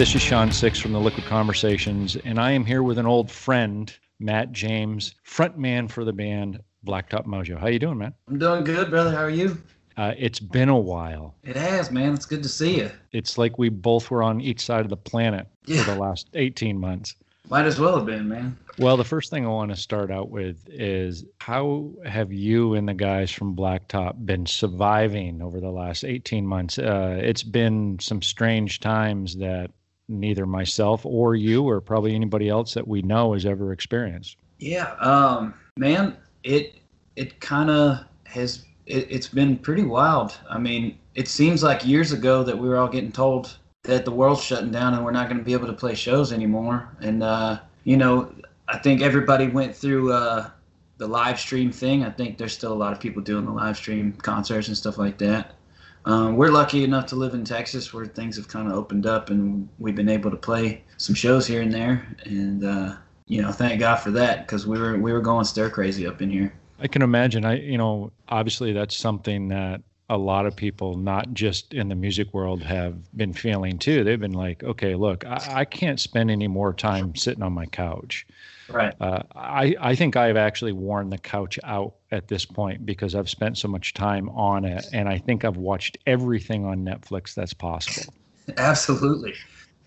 This is Shawn SixX from the Liquid Conversations, and I am here with an old friend, Matt James, frontman for the band Blacktop Mojo. How you doing, man? I'm doing good, brother. How are you? Uh, it's been a while. It has, man. It's good to see you. It's like we both were on each side of the planet Yeah. for the last 18 months. Might as well have been, man. Well, the first thing I want to start out with is how have you and the guys from Blacktop been surviving over the last 18 months? Uh, it's been some strange times that neither myself or you or probably anybody else that we know has ever experienced. Yeah, um, man. It it kind of has. It, it's been pretty wild. I mean, it seems like years ago that we were all getting told that the world's shutting down and we're not going to be able to play shows anymore. And uh, you know, I think everybody went through uh, the live stream thing. I think there's still a lot of people doing the live stream concerts and stuff like that. Um, we're lucky enough to live in Texas where things have kind of opened up and we've been able to play some shows here and there. And uh, you know, thank God for that because we were we were going stir crazy up in here. I can imagine. I, you know, obviously that's something that a lot of people, not just in the music world, have been feeling too. They've been like, okay, look, I, I can't spend any more time sitting on my couch. Right. Uh, I, I think I've actually worn the couch out at this point because I've spent so much time on it. And I think I've watched everything on Netflix that's possible. Absolutely.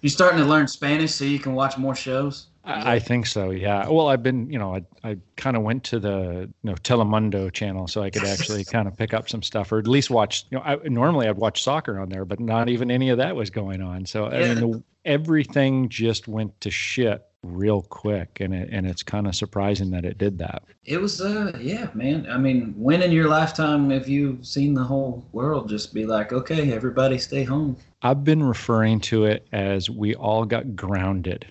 You starting to learn Spanish so you can watch more shows? I I think so, yeah. Well, I've been, you know, I, I kind of went to the, you know, Telemundo channel so I could actually kind of pick up some stuff or at least watch, you know, I, normally I'd watch soccer on there, but not even any of that was going on. So, I mean, the, everything just went to shit real quick. And, it, and it's kind of surprising that it did that. It was, uh, yeah, man. I mean, when in your lifetime have you seen the whole world just be like, okay, everybody stay home? I've been referring to it as we all got grounded.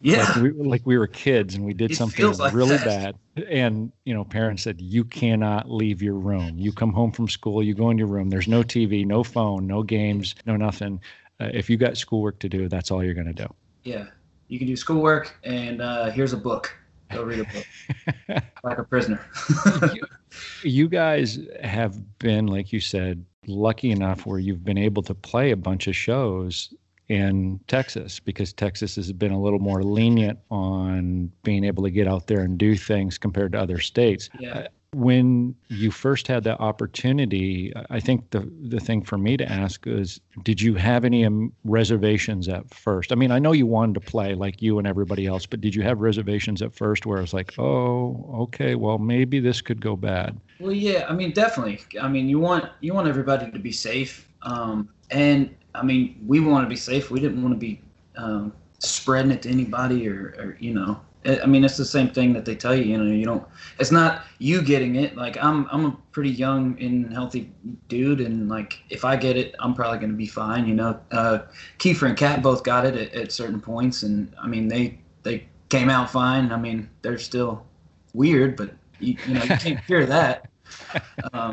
Yeah. Like we, like we were kids and we did It something like really that. bad. And, you know, parents said, you cannot leave your room. You come home from school, you go in your room. There's no TV, no phone, no games, no nothing. Uh, if you got schoolwork to do, that's all you're going to do. yeah. You can do schoolwork, and uh, here's a book. Go read a book. like a prisoner. you guys have been, like you said, lucky enough where you've been able to play a bunch of shows in Texas because Texas has been a little more lenient on being able to get out there and do things compared to other states. yeah. When you first had that opportunity, I think the the thing for me to ask is, did you have any um, reservations at first? I mean, I know you wanted to play like you and everybody else, but did you have reservations at first where it was like, oh, okay, well, maybe this could go bad? Well, yeah, I mean, definitely. I mean, you want you want everybody to be safe, um, and I mean, we want to be safe. We didn't want to be um, spreading it to anybody, or, or you know, I mean, it's the same thing that they tell you. You know, you don't. It's not you getting it. Like I'm, I'm a pretty young and healthy dude, and like if I get it, I'm probably going to be fine. You know, uh, Kiefer and Kat both got it at, at certain points, and I mean, they they came out fine. I mean, they're still weird, but you, you know, you can't cure that. Um,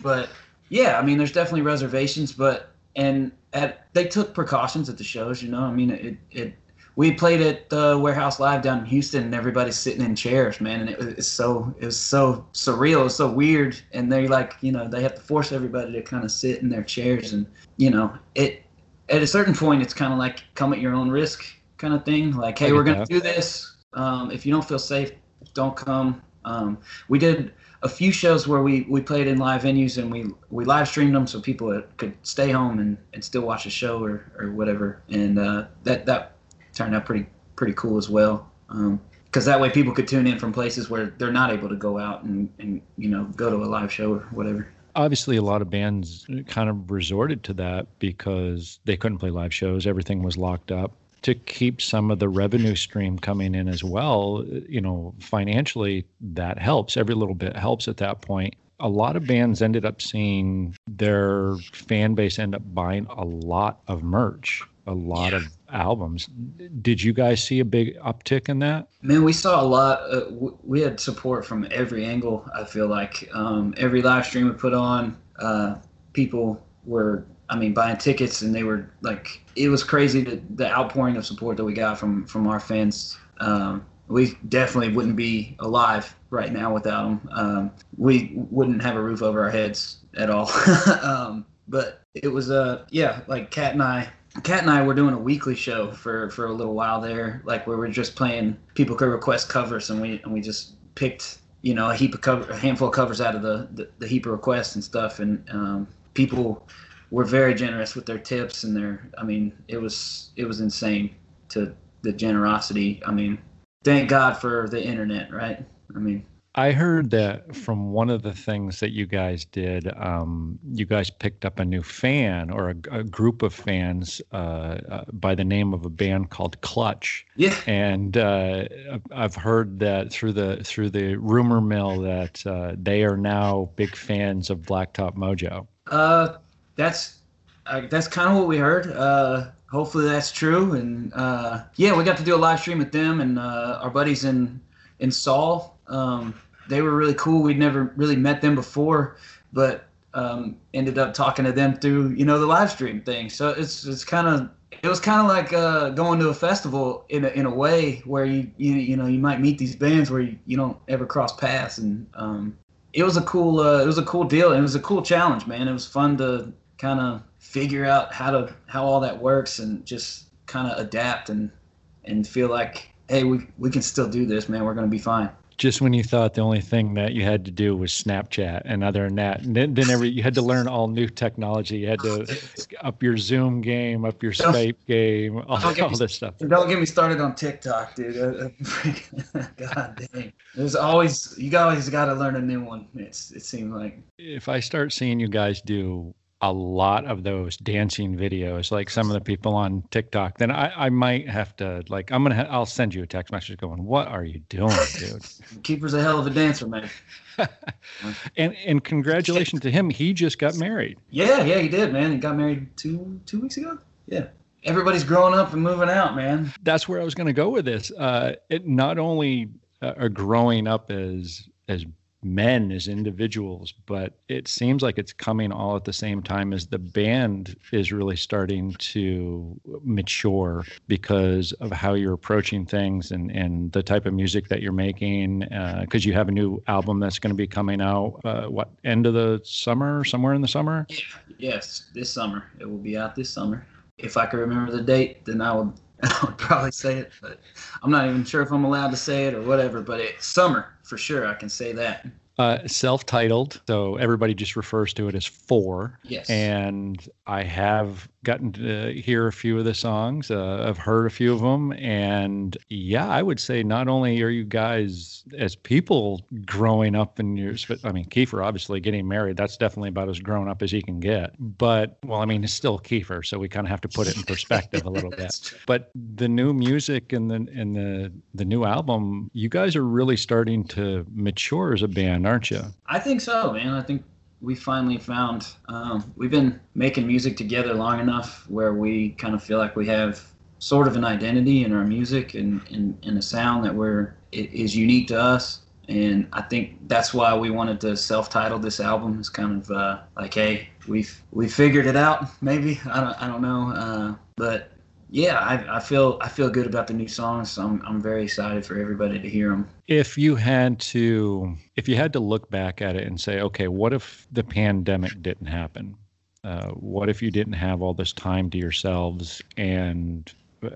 but yeah, I mean, there's definitely reservations, but and at they took precautions at the shows. You know, I mean, it it we played at the Warehouse Live down in Houston, and everybody's sitting in chairs, man, and it was it's so it was so surreal, it was so weird, and they like you know they have to force everybody to kind of sit in their chairs, and you know it at a certain point it's kind of like come at your own risk kind of thing, like hey, we're gonna do this. Um, if you don't feel safe, don't come. Um, we did a few shows where we, we played in live venues and we, we live streamed them so people could stay home and, and still watch a show or, or whatever. And uh, that that turned out pretty pretty cool as well. Because that way people could tune in from places where they're not able to go out and, and you know go to a live show or whatever. Obviously, a lot of bands kind of resorted to that because they couldn't play live shows. Everything was locked up. To keep some of the revenue stream coming in as well, you know, financially, that helps. Every little bit helps at that point. A lot of bands ended up seeing their fan base end up buying a lot of merch, a lot of albums. Did you guys see a big uptick in that? Man, we saw a lot. Uh, w- we had support from every angle. I feel like um, every live stream we put on, uh, people were, I mean, buying tickets, and they were like, it was crazy the, the outpouring of support that we got from from our fans. Um, we definitely wouldn't be alive right now without them. Um, we wouldn't have a roof over our heads at all. um, but it was, uh, yeah, like Kat and I Kat and I were doing a weekly show for for a little while there, like where we're just playing. People could request covers, and we and we just picked you know a heap of cover, a handful of covers out of the the, the heap of requests and stuff, and um, people were very generous with their tips and their. I mean, it was it was insane to the generosity. I mean, thank God for the internet, right? I mean, I heard that from one of the things that you guys did, um, you guys picked up a new fan or a, a group of fans uh, uh, by the name of a band called Clutch. Yeah. And uh, I've heard that through the through the rumor mill that uh, they are now big fans of Blacktop Mojo. Uh, that's uh, that's kind of what we heard. Uh, hopefully that's true. And uh, yeah, we got to do a live stream with them and uh, our buddies in in Saul. Um, they were really cool. We'd never really met them before, but um, ended up talking to them through you know the live stream thing. So it's it's kind of it was kind of like uh, going to a festival in a, in a way where you, you you know you might meet these bands where you, you don't ever cross paths and um, it was a cool uh, it was a cool deal and it was a cool challenge man it was fun to kind of figure out how to how all that works and just kind of adapt and and feel like hey we we can still do this man we're gonna be fine just when you thought the only thing that you had to do was Snapchat, and other than that, and then, then every you had to learn all new technology. You had to up your Zoom game, up your Skype game, all, all me, this stuff. Don't get me started on TikTok, dude. Uh, uh, God dang, there's always you always got to learn a new one. It's it seems like. If I start seeing you guys do a lot of those dancing videos, like some of the people on TikTok, then I, I might have to like I'm gonna ha- I'll send you a text message going, "What are you doing, dude?" Kiefer's a hell of a dancer, man. and and congratulations to him. He just got married. Yeah, yeah, he did, man. He got married two two weeks ago. Yeah. Everybody's growing up and moving out, man. That's where I was going to go with this. Uh, it not only uh, are growing up as as men as individuals, but it seems like it's coming all at the same time as the band is really starting to mature because of how you're approaching things and, and the type of music that you're making. Because uh, you have a new album that's going to be coming out, uh, what, end of the summer, somewhere in the summer? Yes, this summer. It will be out this summer. If I could remember the date, then I would I would probably say it, but I'm not even sure if I'm allowed to say it or whatever. But it's summer for sure. I can say that. Uh, self-titled, so everybody just refers to it as Four. Yes. And I have gotten to hear a few of the songs. Uh, I've heard a few of them, and yeah, I would say not only are you guys as people growing up in your, I mean, Kiefer obviously getting married. That's definitely about as grown up as he can get. But well, I mean, it's still Kiefer, so we kind of have to put it in perspective a little bit. But the new music and the and the the new album, you guys are really starting to mature as a band, aren't you? I think so, man. I think we finally found um, we've been making music together long enough where we kind of feel like we have sort of an identity in our music and, and a sound that we're it is unique to us and i think that's why we wanted to self-title this album it's kind of uh, like hey we've we figured it out maybe i don't, I don't know uh, but yeah, I, I feel I feel good about the new songs. So I'm I'm very excited for everybody to hear them. If you had to, if you had to look back at it and say, okay, what if the pandemic didn't happen? Uh, what if you didn't have all this time to yourselves and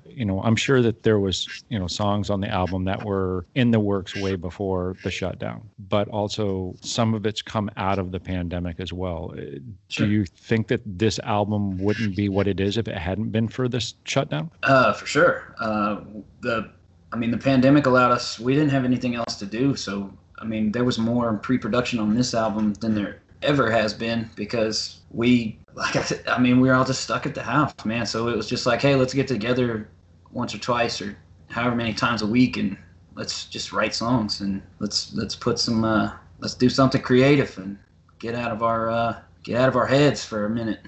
you know, I'm sure that there was, you know, songs on the album that were in the works way before the shutdown, but also some of it's come out of the pandemic as well. Uh, sure. Do you think that this album wouldn't be what it is if it hadn't been for this shutdown? Uh, for sure. Uh, the, I mean, the pandemic allowed us. We didn't have anything else to do, so I mean, there was more pre-production on this album than there ever has been because we like I, said, I mean we were all just stuck at the house man. So it was just like hey let's get together once or twice or however many times a week and let's just write songs and let's let's put some uh, let's do something creative and get out of our uh, get out of our heads for a minute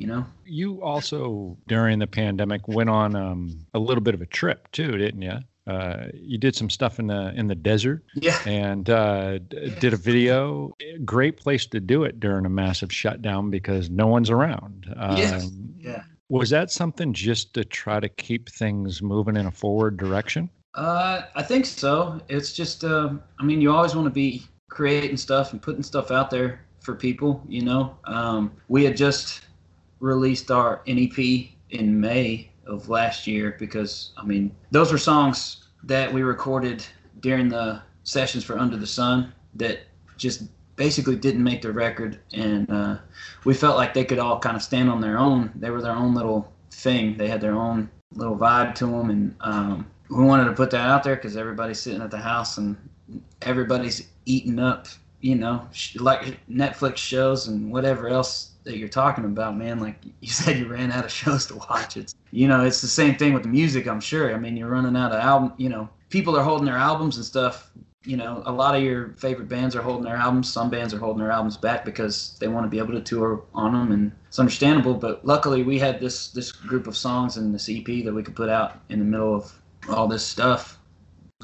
you know? You also during the pandemic went on um, a little bit of a trip too didn't you uh, you did some stuff in the in the desert, yeah, and uh, did a video. Great place to do it during a massive shutdown because no one's around. Um, yes. yeah. Was that something just to try to keep things moving in a forward direction? Uh, I think so. It's just, uh, I mean, you always want to be creating stuff and putting stuff out there for people. You know, um, we had just released our NEP in May of last year because I mean those were songs that we recorded during the sessions for Under the Sun that just basically didn't make the record, and uh, we felt like they could all kind of stand on their own. They were their own little thing. They had their own little vibe to them, and um, we wanted to put that out there because everybody's sitting at the house and everybody's eating up, you know, like Netflix shows and whatever else that you're talking about, man. Like you said, you ran out of shows to watch. It's you know, it's the same thing with the music. I'm sure. I mean, you're running out of album. You know, people are holding their albums and stuff you know, a lot of your favorite bands are holding their albums. Some bands are holding their albums back because they want to be able to tour on them, and it's understandable. But luckily, we had this this group of songs and this EP that we could put out in the middle of all this stuff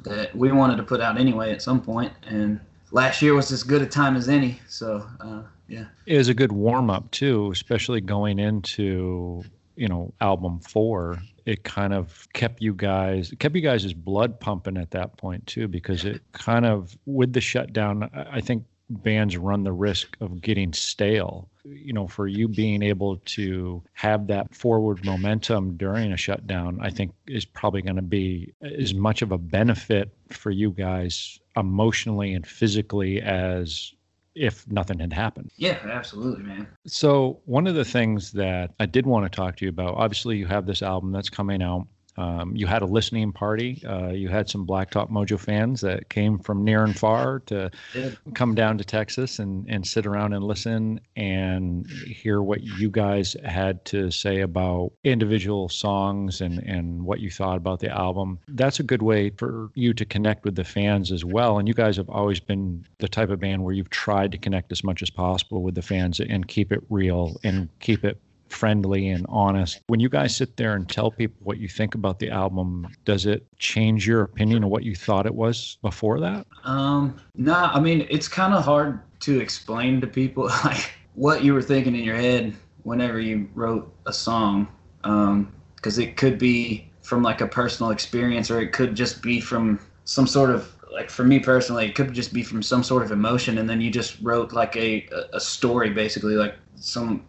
that we wanted to put out anyway at some. And last year was as good a time as any. So uh, yeah, it was a good warm up too, especially going into you know album four it kind of kept you guys kept you guys' blood pumping at that point too because it kind of with the shutdown i think bands run the risk of getting stale you know for you being able to have that forward momentum during a shutdown i think is probably going to be as much of a benefit for you guys emotionally and physically as if nothing had happened. Yeah, absolutely, man. So, one of the things that I did want to talk to you about obviously, you have this album that's coming out. Um, you had a listening party. Uh, you had some Blacktop Mojo fans that came from near and far to come down to Texas and, and sit around and listen and hear what you guys had to say about individual songs and, and what you thought about the album. That's a good way for you to connect with the fans as well. And you guys have always been the type of band where you've tried to connect as much as possible with the fans and keep it real and keep it friendly and honest. When you guys sit there and tell people what you think about the album, does it change your opinion of what you thought it was before that? Um, no, nah, I mean it's kind of hard to explain to people like what you were thinking in your head whenever you wrote a song, Um, because um, it could be from like a personal experience or it could just be from some sort of like for me personally, it could just be from some sort of emotion, and then you just wrote like a a story, basically, like some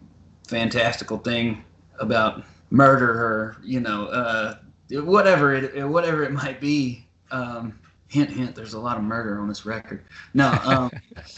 fantastical thing about murder or you know uh, whatever it whatever it might be. Um, hint, hint. There's a lot of murder on this record. No, um,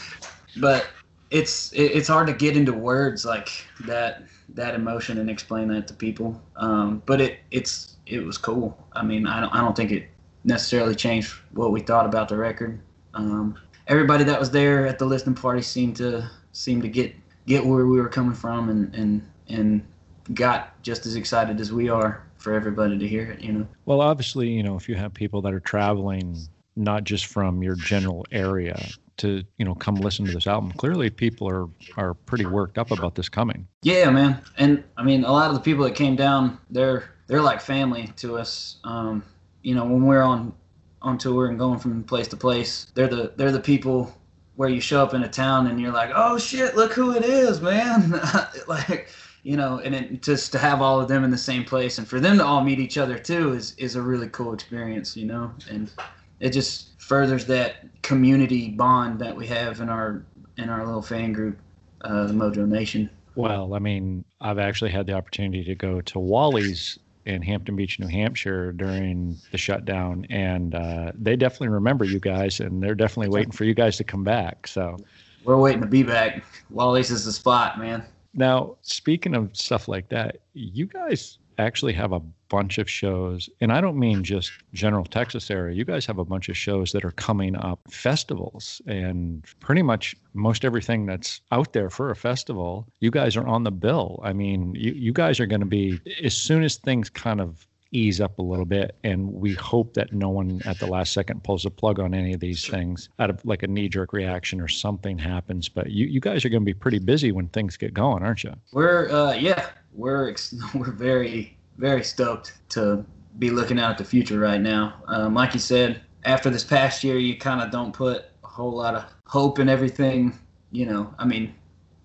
but it's it, it's hard to get into words like that that emotion and explain that to people. Um, but it it's it was cool. I mean, I don't I don't think it necessarily changed what we thought about the record. Um, everybody that was there at the listening party seemed to seemed to get get where we were coming from and and and got just as excited as we are for everybody to hear it you know? Well obviously you know if you have people that are traveling not just from your general area to you know come listen to this album clearly people are are pretty worked up about this coming. Yeah man. And i mean a lot of the people that came down they're they're like family to us. Um you know when we're on on tour and going from place to place they're the they're the people where you show up in a town and you're like, oh shit, look who it is, man. like, you know, and it, just to have all of them in the same place and for them to all meet each other too is is a really cool experience, you know, and it just furthers that community bond that we have in our in our little fan group, uh, the Mojo Nation. Well, I mean, I've actually had the opportunity to go to Wally's in Hampton Beach, New Hampshire during the shutdown, and uh, they definitely remember you guys, and they're definitely waiting for you guys to come back. So we're waiting to be back. Wally's is the spot, man. Now, speaking of stuff like that, you guys actually have a bunch of shows, and I don't mean just general Texas area. You guys have a bunch of shows that are coming up, festivals, and pretty much most everything that's out there for a festival, you guys are on the bill. I mean, you, you guys are going to be, as soon as things kind of ease up a little bit and we hope that no one at the last second pulls a plug on any of these things out of like a knee-jerk reaction or something happens but you, you guys are going to be pretty busy when things get going aren't you we're uh, yeah we're we're very very stoked to be looking out at the future right now. Um, like you said, after this past year, you kind of don't put a whole lot of hope in everything. You know, I mean,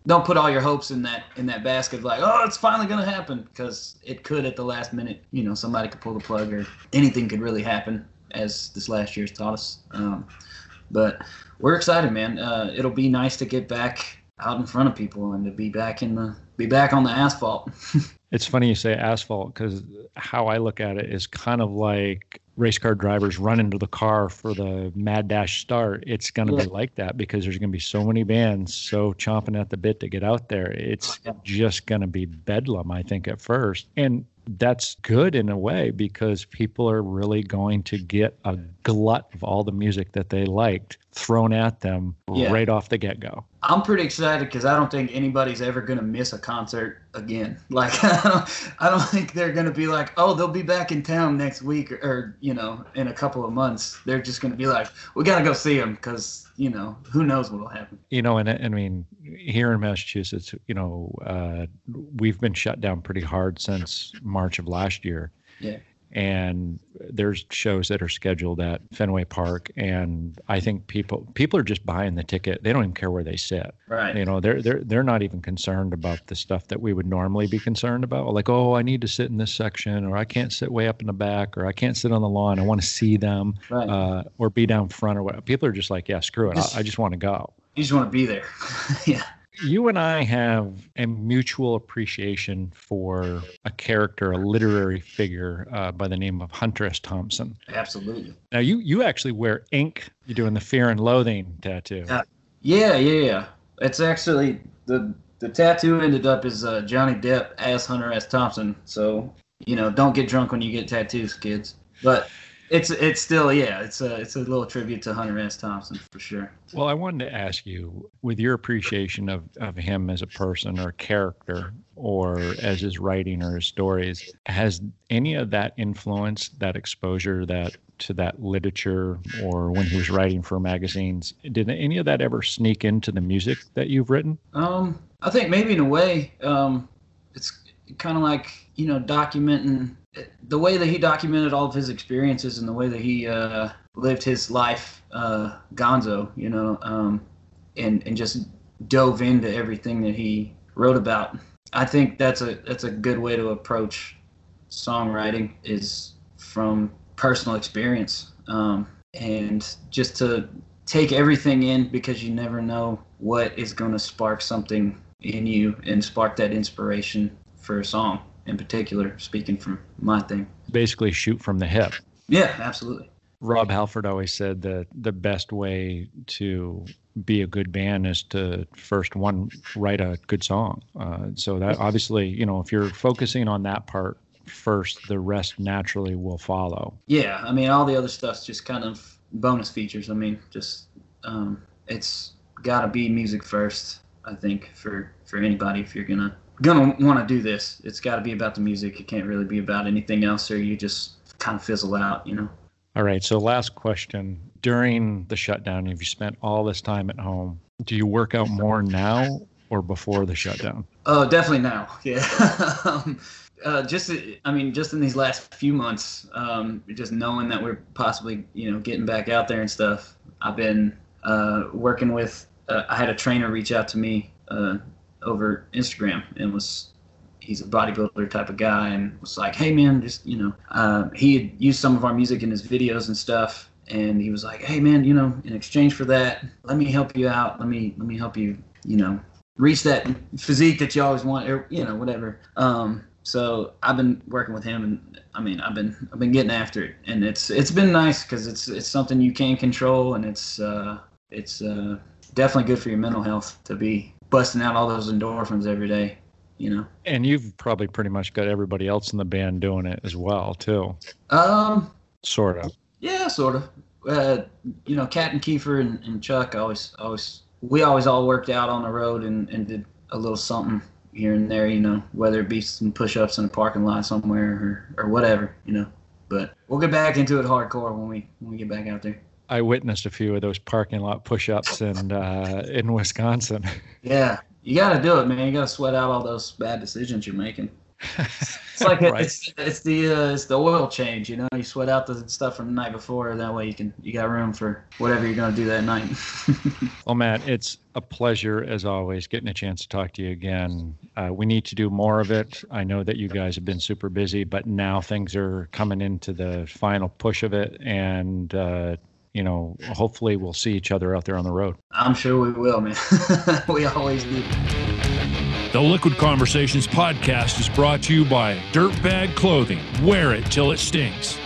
don't put all your hopes in that in that basket. Like, oh, it's finally gonna happen because it could at the last minute. You know, somebody could pull the plug or anything could really happen, as this last year's taught us. Um, but we're excited, man. Uh, it'll be nice to get back out in front of people and to be back in the be back on the asphalt. it's funny you say asphalt because how I look at it is kind of like race car drivers run into the car for the mad dash start. It's going to yeah. be like that because there's going to be so many bands so chomping at the bit to get out there. It's yeah. just going to be bedlam, I think, at first. And that's good in a way because people are really going to get a glut of all the music that they liked thrown at them yeah. right off the get go. I'm pretty excited because I don't think anybody's ever going to miss a concert again. Like, I don't, I don't think they're going to be like, oh, they'll be back in town next week or, or you know, in a couple of months. They're just going to be like, we got to go see them because, you know, who knows what will happen. You know, and I mean, here in Massachusetts, you know, uh, we've been shut down pretty hard since March of last year. Yeah and there's shows that are scheduled at Fenway Park, and I think people people are just buying the ticket. They don't even care where they sit. Right. You know, they're they're they're not even concerned about the stuff that we would normally be concerned about. Like, oh, I need to sit in this section, or I can't sit way up in the back, or I can't sit on the lawn. I want to see them, right. uh, or be down front, or what. People are just like, yeah, screw it. I, I just want to go. You just want to be there. yeah you and I have a mutual appreciation for a character, a literary figure uh, by the name of Hunter S. Thompson. Absolutely. Now, you you actually wear ink. You're doing the Fear and Loathing tattoo. Uh, yeah, yeah, yeah. It's actually the the tattoo ended up as uh, Johnny Depp as Hunter S. Thompson. So you know, don't get drunk when you get tattoos, kids. But it's it's still yeah it's a it's a little tribute to Hunter S. Thompson for sure. Well, I wanted to ask you, with your appreciation of of him as a person or character, or as his writing or his stories, has any of that influence, that exposure, that to that literature, or when he was writing for magazines, did any of that ever sneak into the music that you've written? Um, I think maybe in a way, um, it's kind of like you know documenting the way that he documented all of his experiences and the way that he uh, lived his life, uh, Gonzo, you know, um, and and just dove into everything that he wrote about. I think that's a that's a good way to approach songwriting is from personal experience um, and just to take everything in because you never know what is going to spark something in you and spark that inspiration for a song in particular, speaking from my thing. Basically, shoot from the hip. Yeah, absolutely. Rob Halford always said that the best way to be a good band is to first one write a good song. Uh, so that obviously, you know, if you're focusing on that part first, the rest naturally will follow. Yeah, I mean, all the other stuff's just kind of bonus features. I mean, just um, it's got to be music first. I think for for anybody if you're gonna gonna want to do this. It's got to be about the music. It can't really be about anything else, or you just kind of fizzle out, you know. All right. So, last question: During the shutdown, have you spent all this time at home? Do you work out more now or before the shutdown? Oh, definitely now. Yeah. um, uh, just, I mean, just in these last few months, um, just knowing that we're possibly, you know, getting back out there and stuff. I've been uh, working with. Uh, I had a trainer reach out to me uh, over Instagram and was he's a bodybuilder type of guy and was like, hey man, just you know, uh, he had used some of our music in his videos and stuff, and he was like, hey man, you know, in exchange for that, let me help you out. Let me let me help you, you know, reach that physique that you always want, or you know, whatever. Um, so I've been working with him, and I mean, I've been I've been getting after it, and it's it's been nice because it's it's something you can control, and it's uh, it's uh, definitely good for your mental health to be busting out all those endorphins every day, you know. And you've probably pretty much got everybody else in the band doing it as well, too. Um, sort of. Yeah, sort of. Uh, you know, Kat and Kiefer and, and Chuck always, always, we always all worked out on the road and, and did a little something here and there, you know, whether it be some push-ups in a parking lot somewhere or, or whatever, you know. But we'll get back into it hardcore when we when we get back out there. I witnessed a few of those parking lot push-ups in uh, in Wisconsin. Yeah, you got to do it, man. You got to sweat out all those bad decisions you're making. It's like right. it's, it's the uh, it's the oil change, you know. You sweat out the stuff from the night before. That way, you can you got room for whatever you're going to do that night. well, Matt, it's a pleasure as always getting a chance to talk to you again. Uh, we need to do more of it. I know that you guys have been super busy, but now things are coming into the final push of it, and uh, you know, hopefully we'll see each other out there on the road. I'm sure we will, man. we always do. The Liquid Conversations podcast is brought to you by Dirtbag Clothing. Wear it till it stinks.